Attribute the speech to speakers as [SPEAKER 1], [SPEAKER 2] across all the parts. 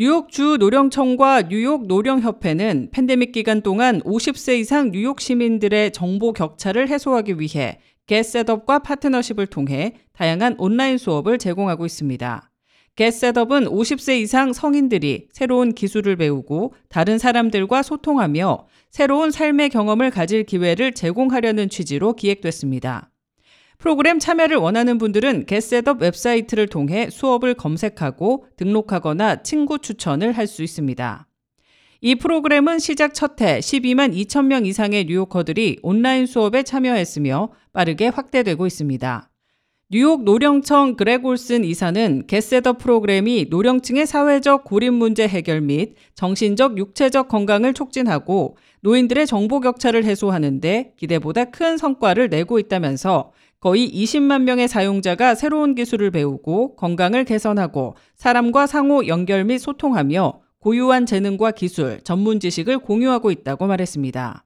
[SPEAKER 1] 뉴욕 주 노령청과 뉴욕 노령협회는 팬데믹 기간 동안 50세 이상 뉴욕 시민들의 정보 격차를 해소하기 위해 겟셋업과 파트너십을 통해 다양한 온라인 수업을 제공하고 있습니다. 겟셋업은 50세 이상 성인들이 새로운 기술을 배우고 다른 사람들과 소통하며 새로운 삶의 경험을 가질 기회를 제공하려는 취지로 기획됐습니다. 프로그램 참여를 원하는 분들은 겟셋업 웹사이트를 통해 수업을 검색하고 등록하거나 친구 추천을 할 수 있습니다. 이 프로그램은 시작 첫 해 12만 2천 명 이상의 뉴요커들이 온라인 수업에 참여했으며 빠르게 확대되고 있습니다. 뉴욕 노령청 그렉 올슨 이사는 겟셋업 프로그램이 노령층의 사회적 고립 문제 해결 및 정신적 육체적 건강을 촉진하고 노인들의 정보 격차를 해소하는데 기대보다 큰 성과를 내고 있다면서 거의 20만 명의 사용자가 새로운 기술을 배우고 건강을 개선하고 사람과 상호 연결 및 소통하며 고유한 재능과 기술, 전문 지식을 공유하고 있다고 말했습니다.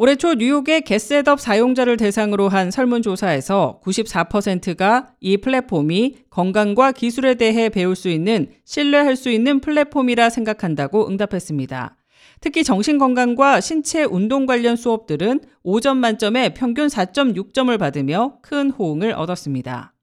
[SPEAKER 1] 올해 초 뉴욕의 겟셋업 사용자를 대상으로 한 설문조사에서 94%가 이 플랫폼이 건강과 기술에 대해 배울 수 있는 신뢰할 수 있는 플랫폼이라 생각한다고 응답했습니다. 특히 정신건강과 신체 운동 관련 수업들은 5점 만점에 평균 4.6점을 받으며 큰 호응을 얻었습니다.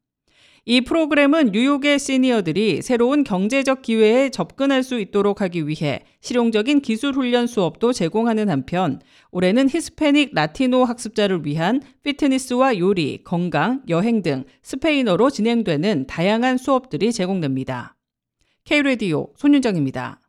[SPEAKER 1] 이 프로그램은 뉴욕의 시니어들이 새로운 경제적 기회에 접근할 수 있도록 하기 위해 실용적인 기술 훈련 수업도 제공하는 한편 올해는 히스패닉 라티노 학습자를 위한 피트니스와 요리, 건강, 여행 등 스페인어로 진행되는 다양한 수업들이 제공됩니다. K-Radio 손윤정입니다.